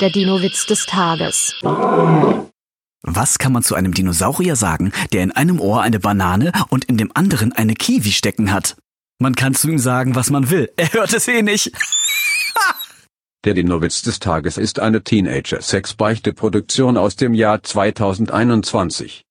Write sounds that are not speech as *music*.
Der Dino-Witz des Tages. Was kann man zu einem Dinosaurier sagen, der in einem Ohr eine Banane und in dem anderen eine Kiwi stecken hat? Man kann zu ihm sagen, was man will. Er hört es eh nicht. *laughs* Der Dino-Witz des Tages ist eine Teenager-Sex-Beichte-Produktion aus dem Jahr 2021.